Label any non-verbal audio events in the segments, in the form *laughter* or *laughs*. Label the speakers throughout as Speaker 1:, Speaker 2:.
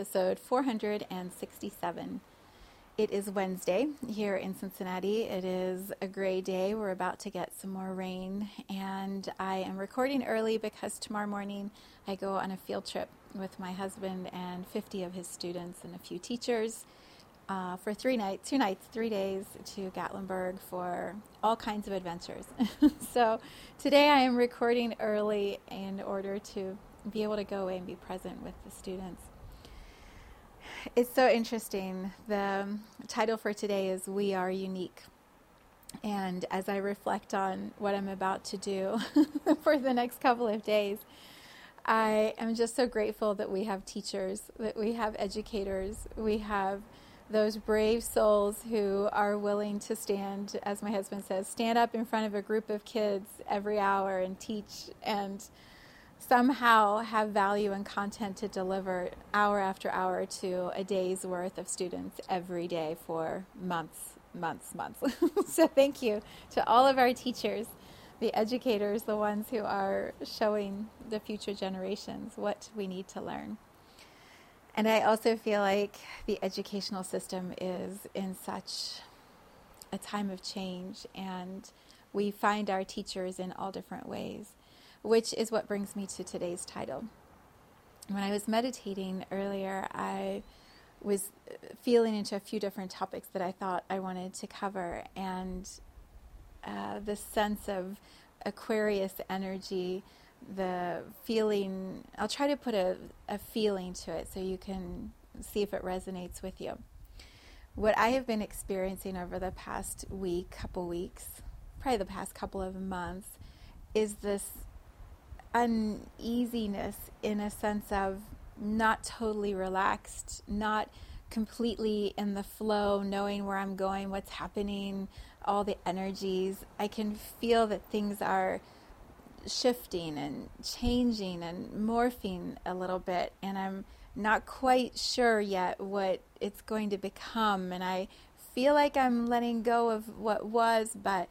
Speaker 1: Episode 467. It is Wednesday here in Cincinnati. It is a gray day. We're about to get some more rain, and I am recording early because tomorrow morning I go on a field trip with my husband and 50 of his students and a few teachers uh, for three nights, two nights, three days to Gatlinburg for all kinds of adventures. *laughs* so today I am recording early in order to be able to go away and be present with the students it's so interesting. The title for today is We Are Unique. And as I reflect on what I'm about to do *laughs* for the next couple of days, I am just so grateful that we have teachers, that we have educators, we have those brave souls who are willing to stand, as my husband says, stand up in front of a group of kids every hour and teach and somehow have value and content to deliver hour after hour to a day's worth of students every day for months, months, months. *laughs* so thank you to all of our teachers, the educators, the ones who are showing the future generations what we need to learn. And I also feel like the educational system is in such a time of change, and we find our teachers in all different ways which is what brings me to today's title. When I was meditating earlier, I was feeling into a few different topics that I thought I wanted to cover, and uh, the sense of Aquarius energy, the feeling, I'll try to put a, a feeling to it so you can see if it resonates with you. What I have been experiencing over the past week, couple weeks, probably the past couple of months, is this uneasiness in a sense of not totally relaxed, not completely in the flow, knowing where I'm going, what's happening, all the energies. I can feel that things are shifting and changing and morphing a little bit, and I'm not quite sure yet what it's going to become. And I feel like I'm letting go of what was, but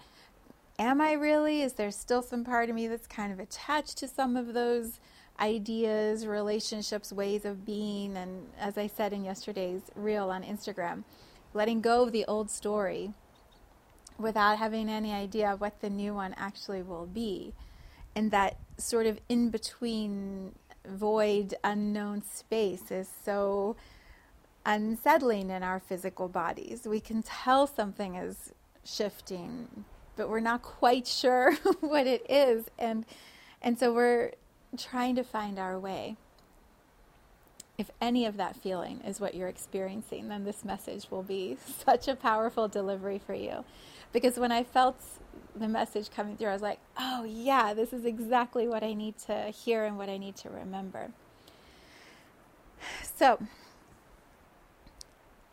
Speaker 1: am I really? Is there still some part of me that's kind of attached to some of those ideas, relationships, ways of being? And as I said in yesterday's reel on Instagram, letting go of the old story without having any idea of what the new one actually will be. And that sort of in between void, unknown space is so unsettling in our physical bodies. We can tell something is shifting, but we're not quite sure *laughs* what it is. And, and so we're trying to find our way. If any of that feeling is what you're experiencing, then this message will be *laughs* such a powerful delivery for you. Because when I felt the message coming through, I was like, oh, yeah, this is exactly what I need to hear and what I need to remember. *sighs* So,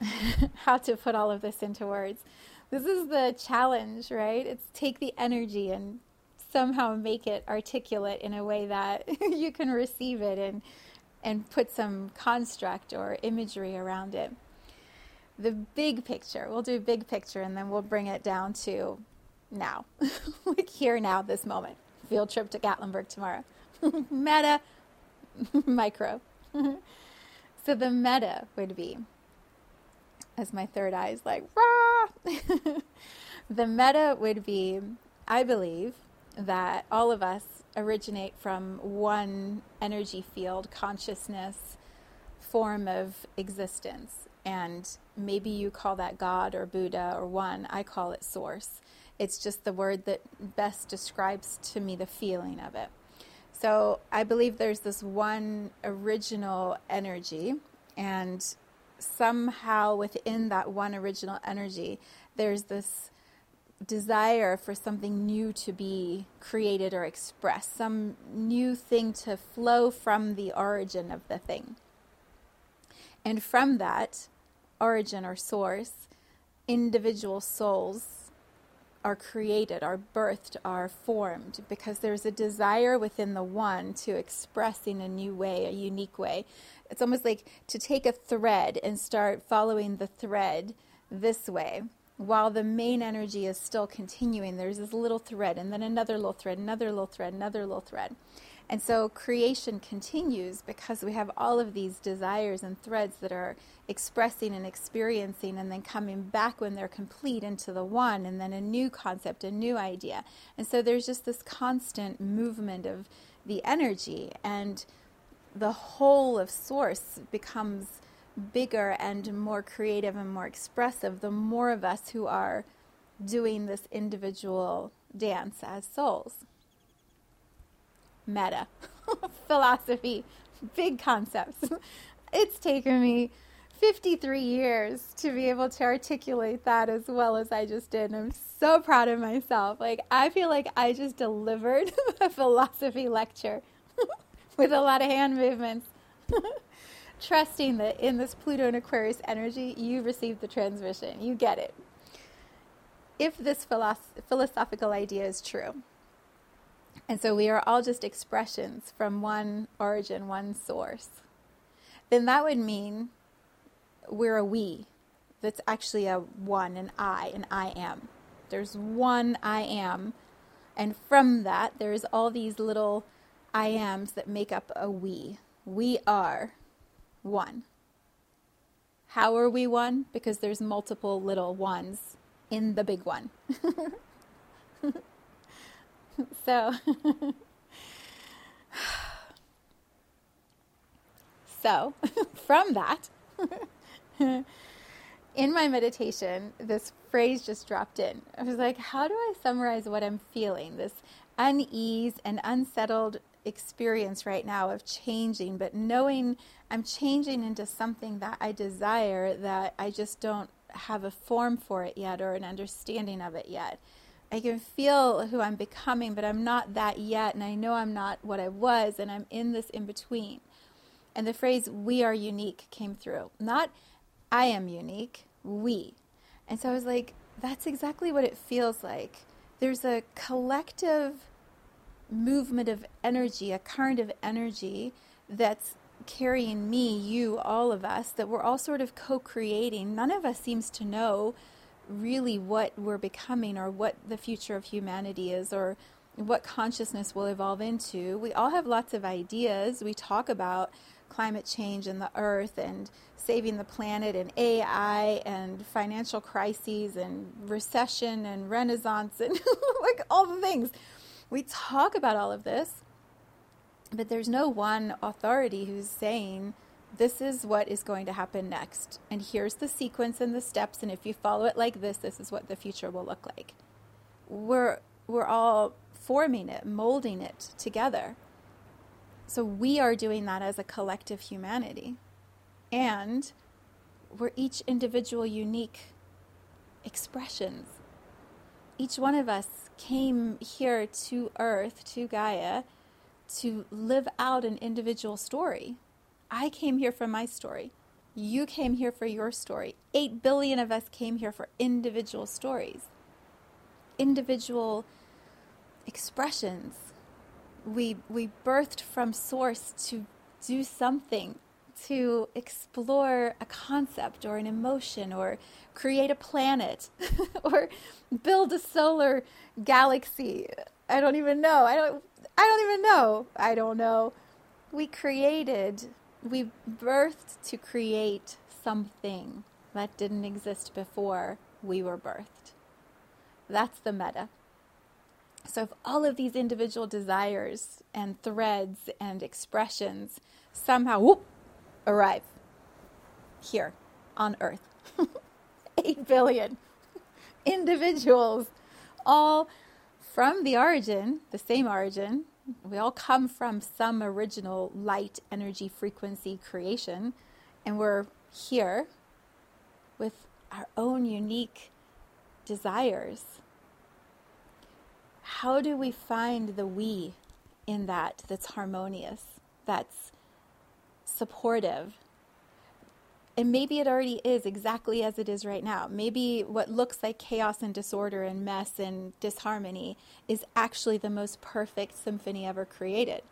Speaker 1: *laughs* how to put all of this into words this is the challenge, right? It's take the energy and somehow make it articulate in a way that *laughs* you can receive it and and put some construct or imagery around it. The big picture, we'll do big picture and then we'll bring it down to now. *laughs* like here now this moment. Field trip to Gatlinburg tomorrow. *laughs* meta micro. so the meta would be as my third eye is like, rah! *laughs* the meta would be I believe that all of us originate from one energy field, consciousness, form of existence. And maybe you call that God or Buddha or one. I call it source. It's just the word that best describes to me the feeling of it. So I believe there's this one original energy, and somehow within that one original energy, there's this desire for something new to be created or expressed, some new thing to flow from the origin of the thing. And from that origin or source, individual souls are created, are birthed, are formed because there's a desire within the one to express in a new way, a unique way. It's almost like to take a thread and start following the thread this way while the main energy is still continuing. There's this little thread, and then another little thread, another little thread, another little thread. And so creation continues because we have all of these desires and threads that are expressing and experiencing and then coming back when they're complete into the one and then a new concept, a new idea. And so there's just this constant movement of the energy and the whole of source becomes bigger and more creative and more expressive the more of us who are doing this individual dance as souls meta *laughs* philosophy, big concepts. *laughs* it's taken me 53 years to be able to articulate that as well as I just did. I'm so proud of myself. Like, I feel like I just delivered *laughs* a philosophy lecture *laughs* with a lot of hand movements. *laughs* Trusting that in this Pluto and Aquarius energy, you received the transmission. You get it. If this philosoph- philosophical idea is true, and so we are all just expressions from one origin, one source. Then that would mean we're a we. That's actually a one, an I, an I am. There's one I am. And from that, there's all these little I ams that make up a we. We are one. How are we one? Because there's multiple little ones in the big one. *laughs* so, *laughs* so *laughs* from that, in my meditation, this phrase just dropped in. I was like, how do I summarize what I'm feeling? This unease and unsettled experience right now of changing, but knowing I'm changing into something that I desire that I just don't have a form for it yet or an understanding of it yet. I can feel who I'm becoming, but I'm not that yet, and I know I'm not what I was, and I'm in this in between. And the phrase we are unique came through. Not I am unique, we. And so I was like, that's exactly what it feels like. There's a collective movement of energy, a current of energy that's carrying me, you, all of us, that we're all sort of co creating. None of us seems to know really what we're becoming or what the future of humanity is or what consciousness will evolve into. We all have lots of ideas. We talk about climate change and the earth and saving the planet and AI and financial crises and recession and renaissance and *laughs* like all the things. We talk about all of this, but there's no one authority who's saying, this is what is going to happen next. And here's the sequence and the steps. And if you follow it like this, this is what the future will look like. We're, we're all forming it, molding it together. So we are doing that as a collective humanity. And we're each individual unique expressions. Each one of us came here to Earth, to Gaia, to live out an individual story I came here for my story. You came here for your story. Eight billion of us came here for individual stories, individual expressions. We, we birthed from source to do something, to explore a concept or an emotion or create a planet *laughs* or build a solar galaxy. I don't even know. I don't I don't even know. I don't know. We created we birthed to create something that didn't exist before we were birthed. That's the meta. So, if all of these individual desires and threads and expressions somehow whoop, arrive here on Earth, *laughs* 8 billion *laughs* individuals, all from the origin, the same origin, we all come from some original light energy frequency creation and we're here with our own unique desires. How do we find the we in that that's harmonious, that's supportive? And maybe it already is exactly as it is right now. Maybe what looks like chaos and disorder and mess and disharmony is actually the most perfect symphony ever created.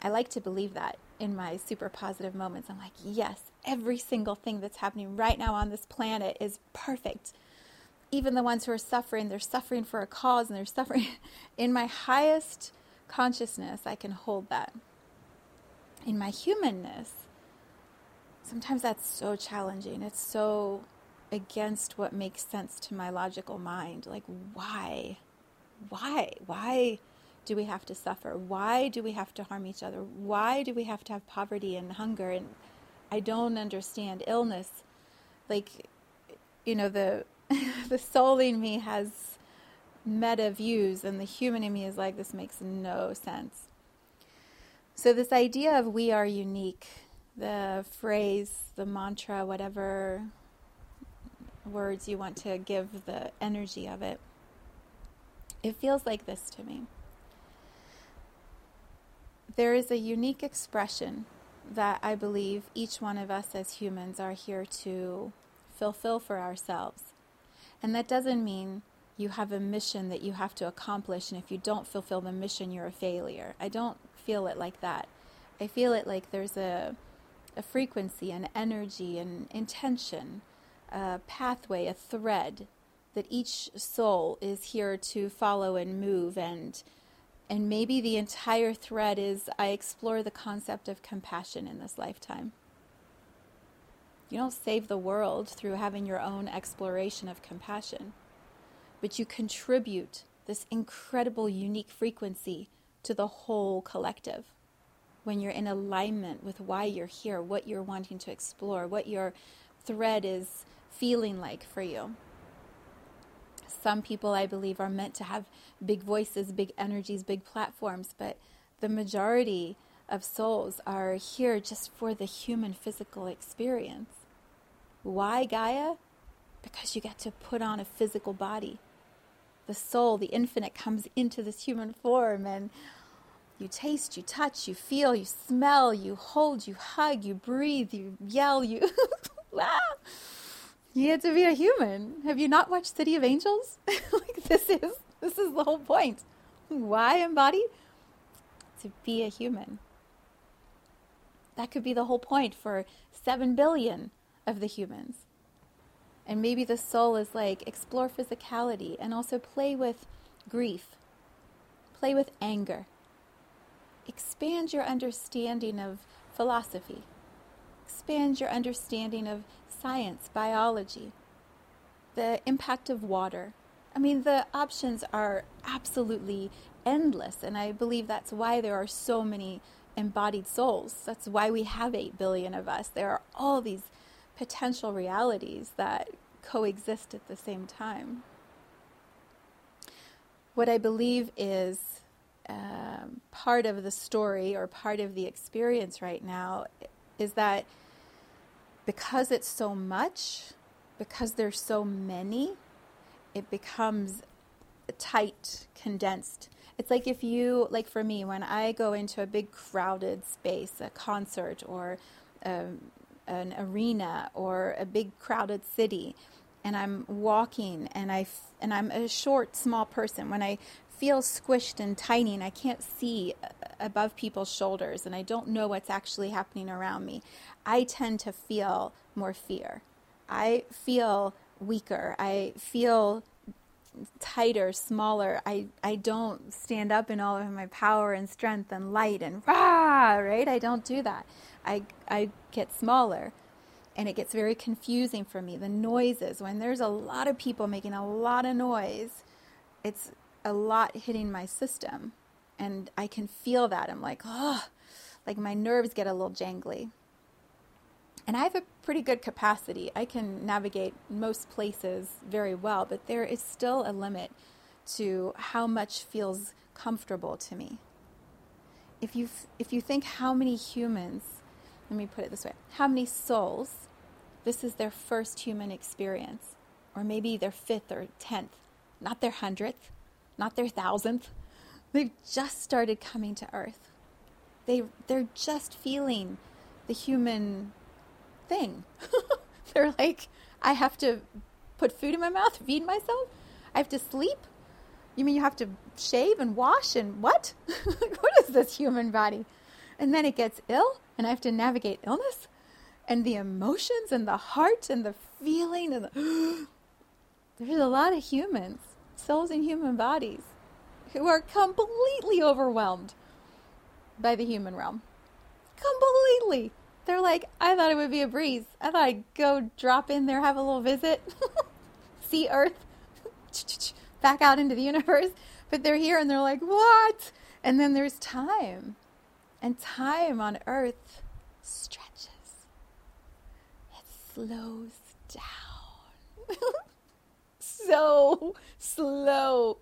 Speaker 1: I like to believe that in my super positive moments. I'm like, yes, every single thing that's happening right now on this planet is perfect. Even the ones who are suffering, they're suffering for a cause and they're suffering. *laughs* In my highest consciousness, I can hold that. In my humanness, sometimes that's so challenging. It's so against what makes sense to my logical mind. Like, why? Why? Why? do we have to suffer? Why do we have to harm each other? Why do we have to have poverty and hunger? And I don't understand illness. Like, you know, the *laughs* the soul in me has meta views, and the human in me is like, this makes no sense. So, this idea of we are unique, the phrase, the mantra, whatever words you want to give the energy of it, it feels like this to me there is a unique expression that I believe each one of us as humans are here to fulfill for ourselves. And that doesn't mean you have a mission that you have to accomplish, and if you don't fulfill the mission, you're a failure. I don't feel it like that. I feel it like there's a, a frequency, an energy, an intention, a pathway, a thread that each soul is here to follow and move and and maybe the entire thread is I explore the concept of compassion in this lifetime. You don't save the world through having your own exploration of compassion, but you contribute this incredible, unique frequency to the whole collective when you're in alignment with why you're here, what you're wanting to explore, what your thread is feeling like for you some people, I believe, are meant to have big voices, big energies, big platforms, but the majority of souls are here just for the human physical experience. Why Gaia? Because you get to put on a physical body. The soul, the infinite, comes into this human form and you taste, you touch, you feel, you smell, you hold, you hug, you breathe, you yell, you. *laughs* You get to be a human. Have you not watched City of Angels? *laughs* like this is this is the whole point. Why embody? To be a human. That could be the whole point for 7 billion of the humans. And maybe the soul is like explore physicality and also play with grief, play with anger. Expand your understanding of philosophy, expand your understanding of science, biology, the impact of water. I mean, the options are absolutely endless, and I believe that's why there are so many embodied souls. That's why we have 8 billion of us. There are all these potential realities that coexist at the same time. What I believe is um, part of the story or part of the experience right now is that because it's so much, because there's so many, it becomes tight, condensed. It's like if you, like for me, when I go into a big crowded space, a concert or um, an arena or a big crowded city, and I'm walking and I and I'm a short, small person. When I feel squished and tiny and I can't see uh, above people's shoulders and I don't know what's actually happening around me, I tend to feel more fear. I feel weaker. I feel tighter, smaller. I, I don't stand up in all of my power and strength and light and rah, right? I don't do that. I, I get smaller and it gets very confusing for me. The noises, when there's a lot of people making a lot of noise, it's a lot hitting my system. And I can feel that. I'm like, oh, like my nerves get a little jangly. And I have a pretty good capacity. I can navigate most places very well, but there is still a limit to how much feels comfortable to me. If you if you think how many humans let me put it this way how many souls, this is their first human experience, or maybe their fifth or tenth, not their hundredth, not their thousandth. They've just started coming to earth. They, they're just feeling the human thing. *laughs* they're like, I have to put food in my mouth, feed myself. I have to sleep. You mean you have to shave and wash and what? *laughs* what is this human body? And then it gets ill and I have to navigate illness and the emotions and the heart and the feeling and the *gasps* there's a lot of humans, souls in human bodies, who are completely overwhelmed by the human realm. Completely. They're like, I thought it would be a breeze. I thought I'd go drop in there, have a little visit, *laughs* see Earth, *laughs* back out into the universe. But they're here and they're like, what? And then there's time. And time on Earth stretches, it slows down. *laughs* so slow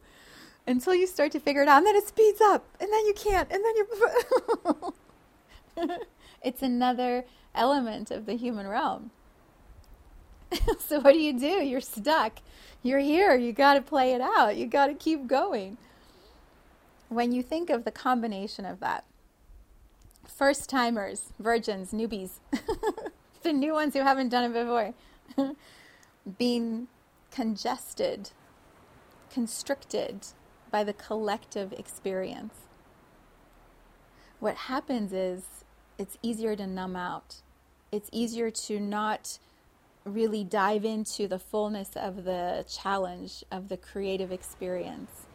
Speaker 1: until you start to figure it out. And then it speeds up. And then you can't. And then you. *laughs* it's another element of the human realm. *laughs* so what do you do? You're stuck. You're here. You got to play it out. You got to keep going. When you think of the combination of that, first timers, virgins, newbies, *laughs* the new ones who haven't done it before, *laughs* being congested, constricted by the collective experience. What happens is it's easier to numb out. It's easier to not really dive into the fullness of the challenge of the creative experience,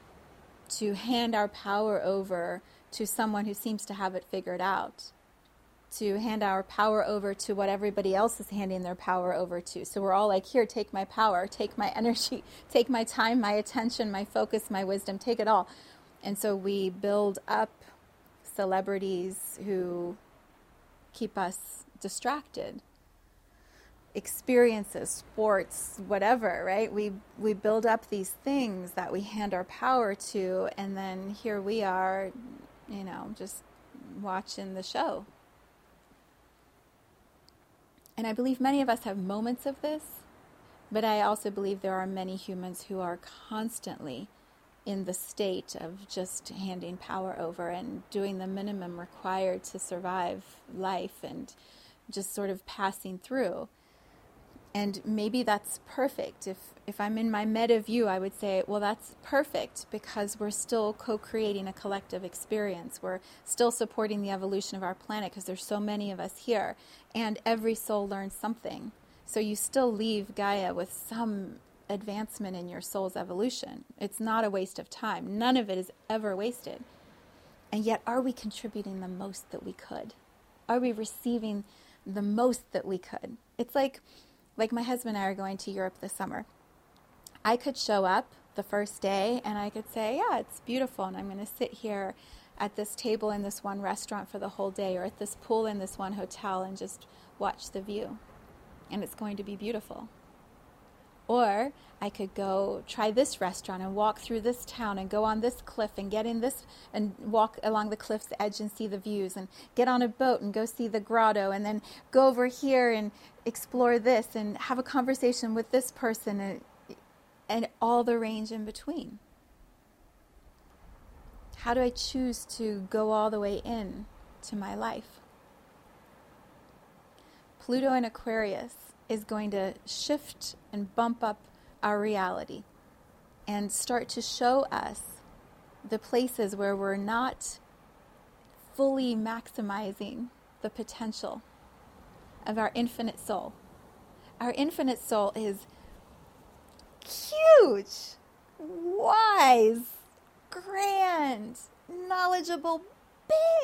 Speaker 1: to hand our power over to someone who seems to have it figured out, to hand our power over to what everybody else is handing their power over to. So we're all like, here, take my power, take my *laughs* energy, take my time, my attention, my focus, my wisdom, take it all. And so we build up celebrities who keep us distracted experiences, sports, whatever, right? We we build up these things that we hand our power to and then here we are, you know, just watching the show. And I believe many of us have moments of this, but I also believe there are many humans who are constantly in the state of just handing power over and doing the minimum required to survive life and just sort of passing through. And maybe that's perfect. If, if I'm in my meta view, I would say, well, that's perfect because we're still co creating a collective experience. We're still supporting the evolution of our planet because there's so many of us here. And every soul learns something. So you still leave Gaia with some advancement in your soul's evolution. It's not a waste of time. None of it is ever wasted. And yet, are we contributing the most that we could? Are we receiving the most that we could? It's like like my husband and I are going to Europe this summer. I could show up the first day and I could say, yeah, it's beautiful, and I'm going to sit here at this table in this one restaurant for the whole day or at this pool in this one hotel and just watch the view. And it's going to be beautiful. Or I could go try this restaurant and walk through this town and go on this cliff and get in this and walk along the cliff's edge and see the views and get on a boat and go see the grotto and then go over here and explore this and have a conversation with this person and, and all the range in between. How do I choose to go all the way in to my life? Pluto in Aquarius is going to shift and bump up our reality and start to show us the places where we're not fully maximizing the potential of our infinite soul. Our infinite soul is huge, wise, grand, knowledgeable,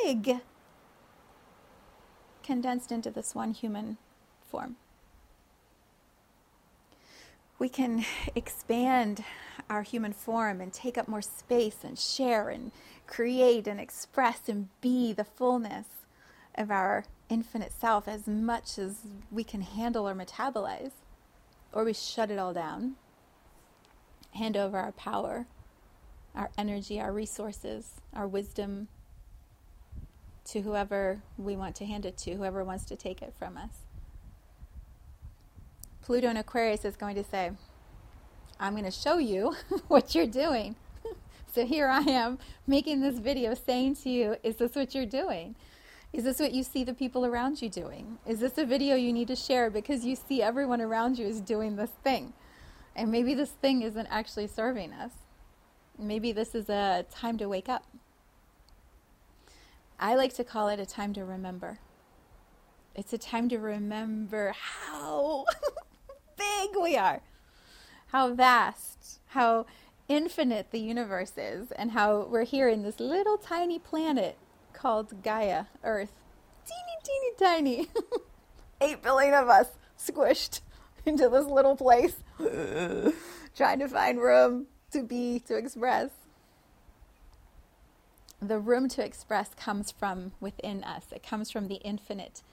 Speaker 1: big, condensed into this one human form we can expand our human form and take up more space and share and create and express and be the fullness of our infinite self as much as we can handle or metabolize. Or we shut it all down, hand over our power, our energy, our resources, our wisdom, to whoever we want to hand it to, whoever wants to take it from us. Pluto in Aquarius is going to say, I'm going to show you *laughs* what you're doing. *laughs* so here I am making this video saying to you, Is this what you're doing? Is this what you see the people around you doing? Is this a video you need to share because you see everyone around you is doing this thing? And maybe this thing isn't actually serving us. Maybe this is a time to wake up. I like to call it a time to remember. It's a time to remember how *laughs* big we are, how vast, how infinite the universe is, and how we're here in this little tiny planet called Gaia, Earth. Teeny, teeny, tiny. *laughs* Eight billion of us squished into this little place, *laughs* trying to find room to be, to express the room to express comes from within us. It comes from the infinite.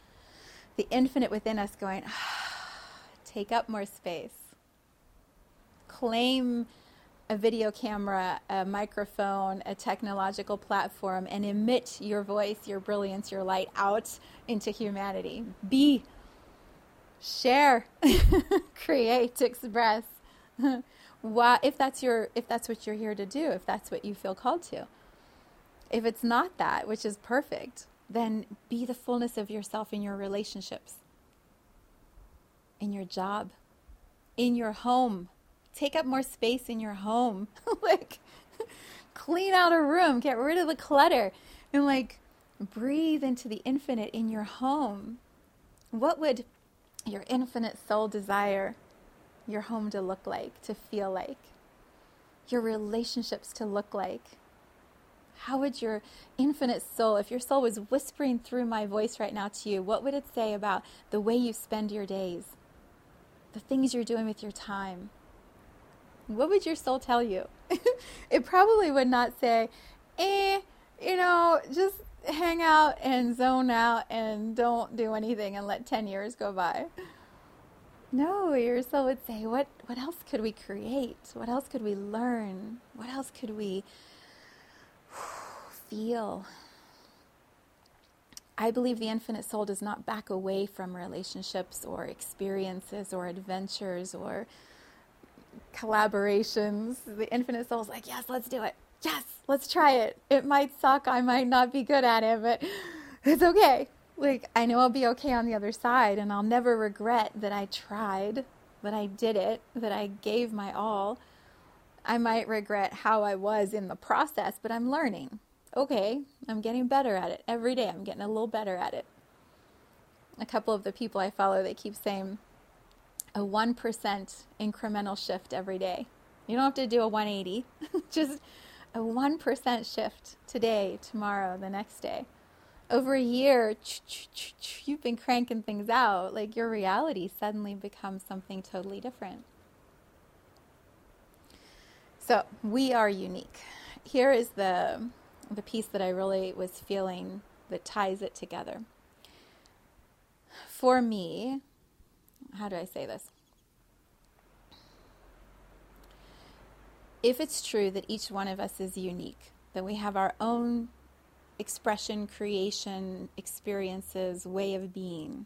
Speaker 1: The infinite within us going, *sighs* ah, take up more space. Claim a video camera, a microphone, a technological platform, and emit your voice, your brilliance, your light out into humanity. Be, share, *laughs* create, express. *laughs* Why, if that's your, if that's what you're here to do, if that's what you feel called to. If it's not that, which is perfect, then be the fullness of yourself in your relationships, in your job, in your home. Take up more space in your home. *laughs* like, clean out a room, get rid of the clutter, and like, breathe into the infinite in your home. What would your infinite soul desire your home to look like, to feel like? Your relationships to look like? How would your infinite soul, if your soul was whispering through my voice right now to you, what would it say about the way you spend your days? The things you're doing with your time? What would your soul tell you? *laughs* it probably would not say, eh, you know, just hang out and zone out and don't do anything and let 10 years go by. No, your soul would say, what, what else could we create? What else could we learn? What else could we *sighs* feel. I believe the infinite soul does not back away from relationships or experiences or adventures or collaborations. The infinite soul is like, yes, let's do it. Yes, let's try it. It might suck. I might not be good at it, but it's okay. Like, I know I'll be okay on the other side, and I'll never regret that I tried, that I did it, that I gave my all. I might regret how I was in the process, but I'm learning. Okay, I'm getting better at it. Every day I'm getting a little better at it. A couple of the people I follow, they keep saying a 1% incremental shift every day. You don't have to do a 180, *laughs* just a 1% shift today, tomorrow, the next day. Over a year, you've been cranking things out. Like your reality suddenly becomes something totally different. So we are unique. Here is the the piece that I really was feeling that ties it together. For me, how do I say this? If it's true that each one of us is unique, that we have our own expression, creation, experiences, way of being,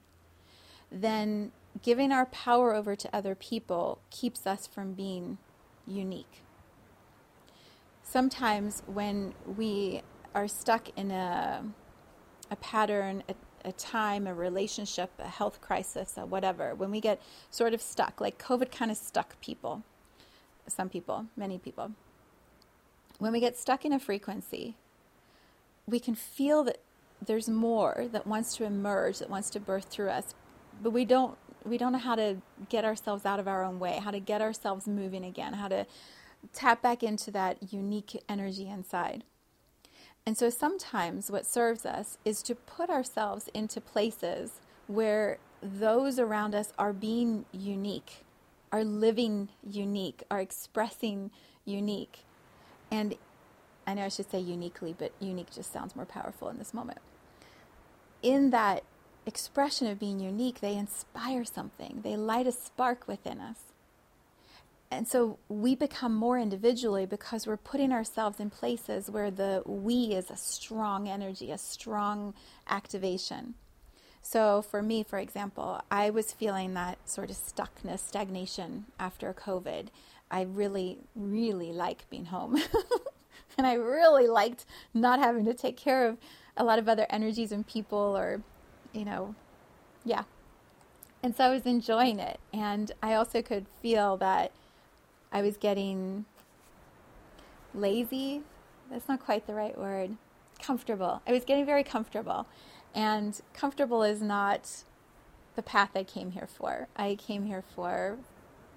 Speaker 1: then giving our power over to other people keeps us from being unique sometimes when we are stuck in a, a pattern, a, a time, a relationship, a health crisis, a whatever, when we get sort of stuck, like COVID kind of stuck people, some people, many people. When we get stuck in a frequency, we can feel that there's more that wants to emerge, that wants to birth through us, but we don't we don't know how to get ourselves out of our own way, how to get ourselves moving again, how to tap back into that unique energy inside. And so sometimes what serves us is to put ourselves into places where those around us are being unique, are living unique, are expressing unique. And I know I should say uniquely, but unique just sounds more powerful in this moment. In that expression of being unique, they inspire something, they light a spark within us. And so we become more individually because we're putting ourselves in places where the we is a strong energy, a strong activation. So, for me, for example, I was feeling that sort of stuckness, stagnation after COVID. I really, really like being home. *laughs* and I really liked not having to take care of a lot of other energies and people, or, you know, yeah. And so I was enjoying it. And I also could feel that I was getting lazy. That's not quite the right word. Comfortable. I was getting very comfortable. And comfortable is not the path I came here for. I came here for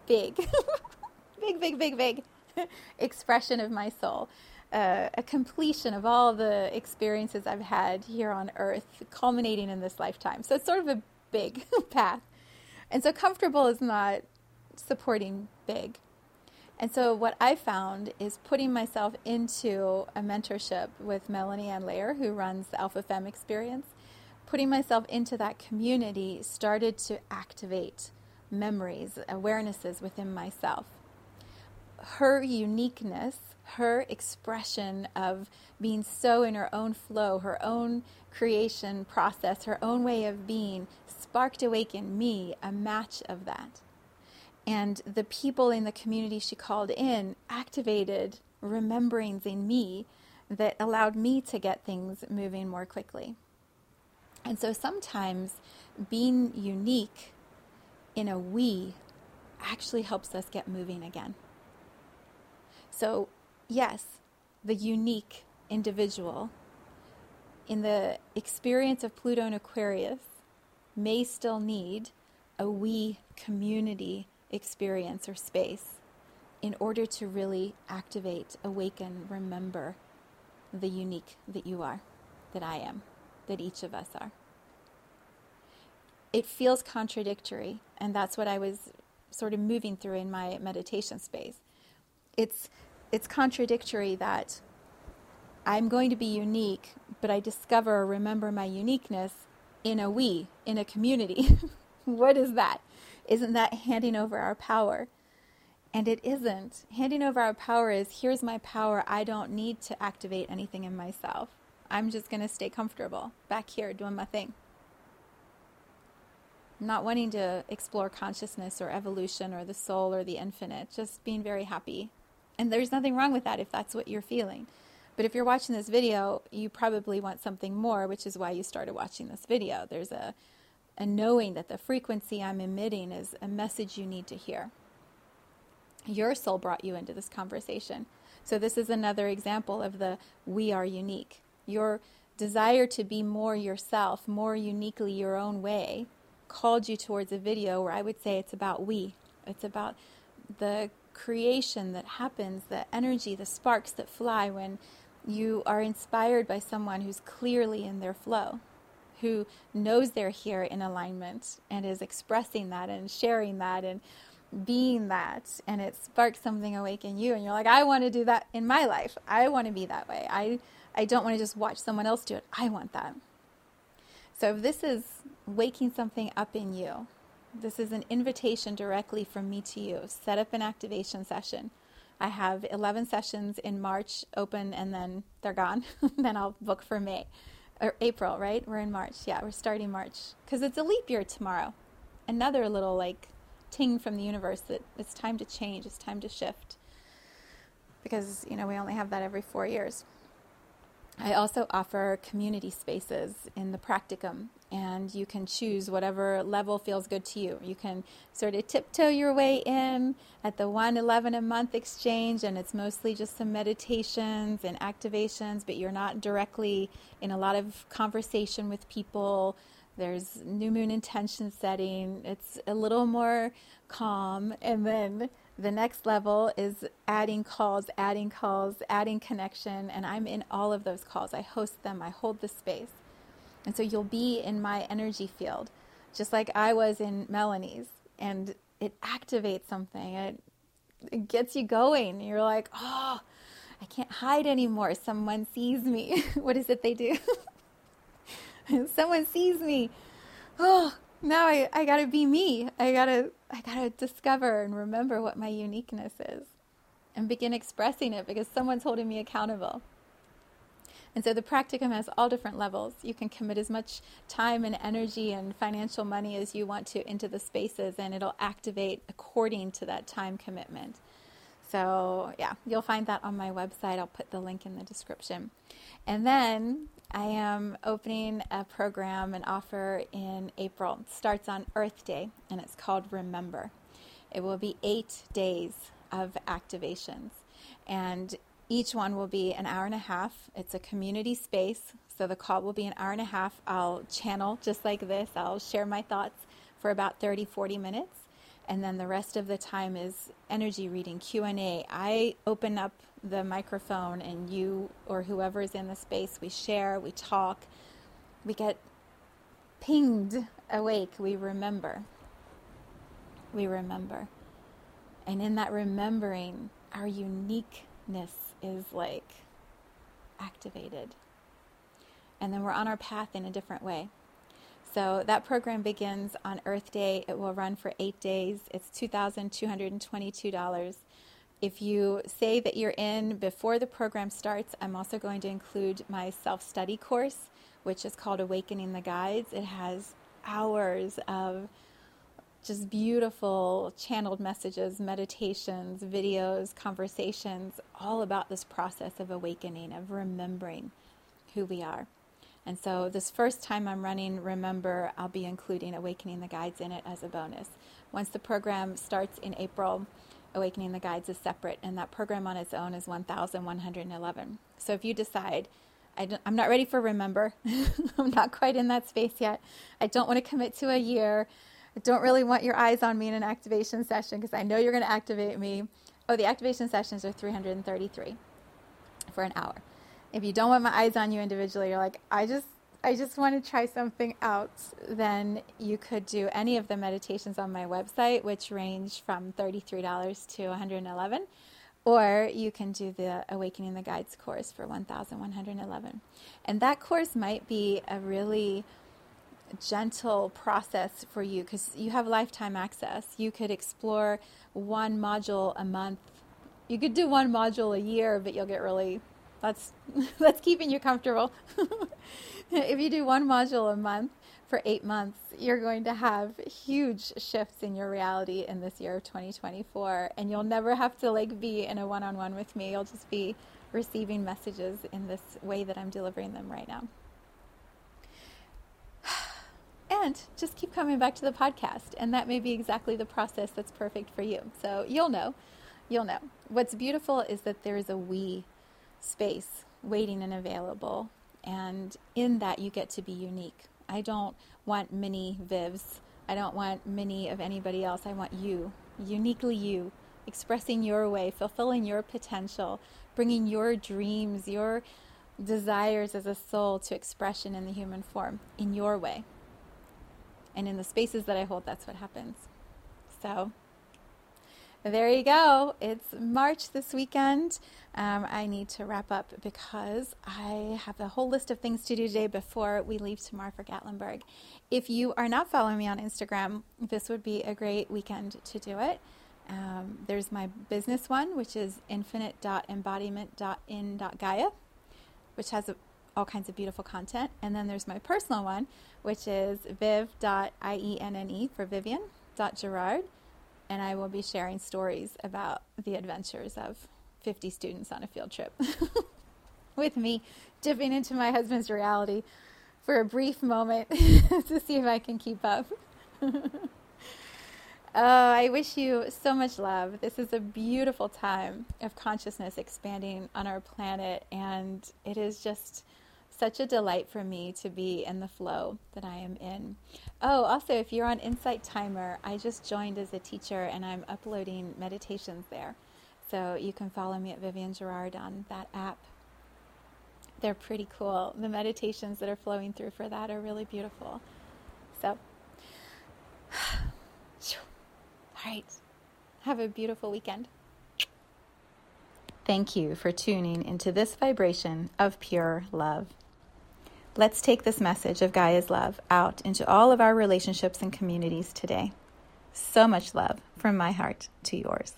Speaker 1: big, *laughs* big, big, big, big *laughs* expression of my soul. Uh, a completion of all the experiences I've had here on earth, culminating in this lifetime. So it's sort of a big *laughs* path. And so comfortable is not supporting big. And so, what I found is putting myself into a mentorship with Melanie Ann Layer, who runs the Alpha Femme experience putting myself into that community started to activate memories, awarenesses within myself. Her uniqueness, her expression of being so in her own flow, her own creation process, her own way of being, sparked awake in me a match of that. And the people in the community she called in activated rememberings in me that allowed me to get things moving more quickly. And so sometimes being unique in a we actually helps us get moving again. So, yes, the unique individual in the experience of Pluto and Aquarius may still need a we community experience or space in order to really activate, awaken, remember the unique that you are, that I am that each of us are. It feels contradictory, and that's what I was sort of moving through in my meditation space. It's it's contradictory that I'm going to be unique, but I discover or remember my uniqueness in a we, in a community. *laughs* what is that? Isn't that handing over our power? And it isn't. Handing over our power is here's my power. I don't need to activate anything in myself. I'm just going to stay comfortable back here doing my thing. Not wanting to explore consciousness or evolution or the soul or the infinite, just being very happy. And there's nothing wrong with that if that's what you're feeling. But if you're watching this video, you probably want something more, which is why you started watching this video. There's a, a knowing that the frequency I'm emitting is a message you need to hear. Your soul brought you into this conversation. So, this is another example of the we are unique your desire to be more yourself, more uniquely your own way, called you towards a video where I would say it's about we. It's about the creation that happens, the energy, the sparks that fly when you are inspired by someone who's clearly in their flow, who knows they're here in alignment and is expressing that and sharing that and being that and it sparks something awake in you and you're like I want to do that in my life. I want to be that way. I I don't want to just watch someone else do it. I want that. So if this is waking something up in you, this is an invitation directly from me to you. Set up an activation session. I have 11 sessions in March open and then they're gone. *laughs* then I'll book for May or April, right? We're in March. Yeah, we're starting March because it's a leap year tomorrow. Another little like ting from the universe that it's time to change, it's time to shift. Because, you know, we only have that every 4 years. I also offer community spaces in the practicum, and you can choose whatever level feels good to you. You can sort of tiptoe your way in at the 111 a month exchange, and it's mostly just some meditations and activations, but you're not directly in a lot of conversation with people. There's new moon intention setting, it's a little more calm, and then the next level is adding calls, adding calls, adding connection, and I'm in all of those calls. I host them, I hold the space. And so you'll be in my energy field, just like I was in Melanie's. And it activates something, it, it gets you going. You're like, oh, I can't hide anymore. Someone sees me. *laughs* what is it they do? *laughs* Someone sees me. Oh, now I, I gotta be me. I gotta I gotta discover and remember what my uniqueness is and begin expressing it because someone's holding me accountable. And so the practicum has all different levels. You can commit as much time and energy and financial money as you want to into the spaces, and it'll activate according to that time commitment. So, yeah, you'll find that on my website. I'll put the link in the description. And then I am opening a program, an offer in April. It starts on Earth Day, and it's called Remember. It will be eight days of activations. And each one will be an hour and a half. It's a community space, so the call will be an hour and a half. I'll channel just like this. I'll share my thoughts for about 30, 40 minutes. And then the rest of the time is energy reading, Q&A. I open up the microphone and you or whoever is in the space, we share, we talk, we get pinged awake, we remember. We remember. And in that remembering, our uniqueness is like activated. And then we're on our path in a different way. So that program begins on Earth Day. It will run for eight days. It's $2,222. If you say that you're in before the program starts, I'm also going to include my self study course, which is called Awakening the Guides. It has hours of just beautiful channeled messages, meditations, videos, conversations, all about this process of awakening, of remembering who we are. And so, this first time I'm running Remember, I'll be including Awakening the Guides in it as a bonus. Once the program starts in April, Awakening the Guides is separate, and that program on its own is 1,111. So, if you decide, I am not ready for Remember, *laughs* I'm not quite in that space yet, I don't want to commit to a year, I don't really want your eyes on me in an activation session because I know you're going to activate me. Oh, the activation sessions are 333 for an hour. If you don't want my eyes on you individually, you're like, I just I just want to try something out, then you could do any of the meditations on my website, which range from $33 to 111 or you can do the Awakening the Guides course for 1111 And that course might be a really gentle process for you because you have lifetime access. You could explore one module a month. You could do one module a year, but you'll get really that's *laughs* that's keeping you comfortable. *laughs* if you do one module a month for 8 months, you're going to have huge shifts in your reality in this year of 2024 and you'll never have to like be in a one-on-one with me. You'll just be receiving messages in this way that I'm delivering them right now. Just keep coming back to the podcast. And that may be exactly the process that's perfect for you. So you'll know. You'll know. What's beautiful is that there is a we space waiting and available. And in that, you get to be unique. I don't want many Vivs. I don't want many of anybody else. I want you, uniquely you, expressing your way, fulfilling your potential, bringing your dreams, your desires as a soul to expression in the human form in your way. And in the spaces that I hold, that's what happens. So there you go. It's March this weekend. Um, I need to wrap up because I have a whole list of things to do today before we leave tomorrow for Gatlinburg. If you are not following me on Instagram, this would be a great weekend to do it. Um, there's my business one, which is infinite.embodiment.in.gaia, which has a all kinds of beautiful content. And then there's my personal one, which is viv.ienne for Vivienne.Gerard. And I will be sharing stories about the adventures of 50 students on a field trip *laughs* with me dipping into my husband's reality for a brief moment *laughs* to see if I can keep up. *laughs* Oh, I wish you so much love. This is a beautiful time of consciousness expanding on our planet, and it is just such a delight for me to be in the flow that I am in. Oh, also, if you're on Insight Timer, I just joined as a teacher and I'm uploading meditations there. So you can follow me at Vivienne Gerard on that app. They're pretty cool. The meditations that are flowing through for that are really beautiful. So, *sighs* *sighs* all right. Have a beautiful weekend. Thank you for tuning into this vibration of pure love. Let's take this message of Gaia's love out into all of our relationships and communities today. So much love from my heart to yours.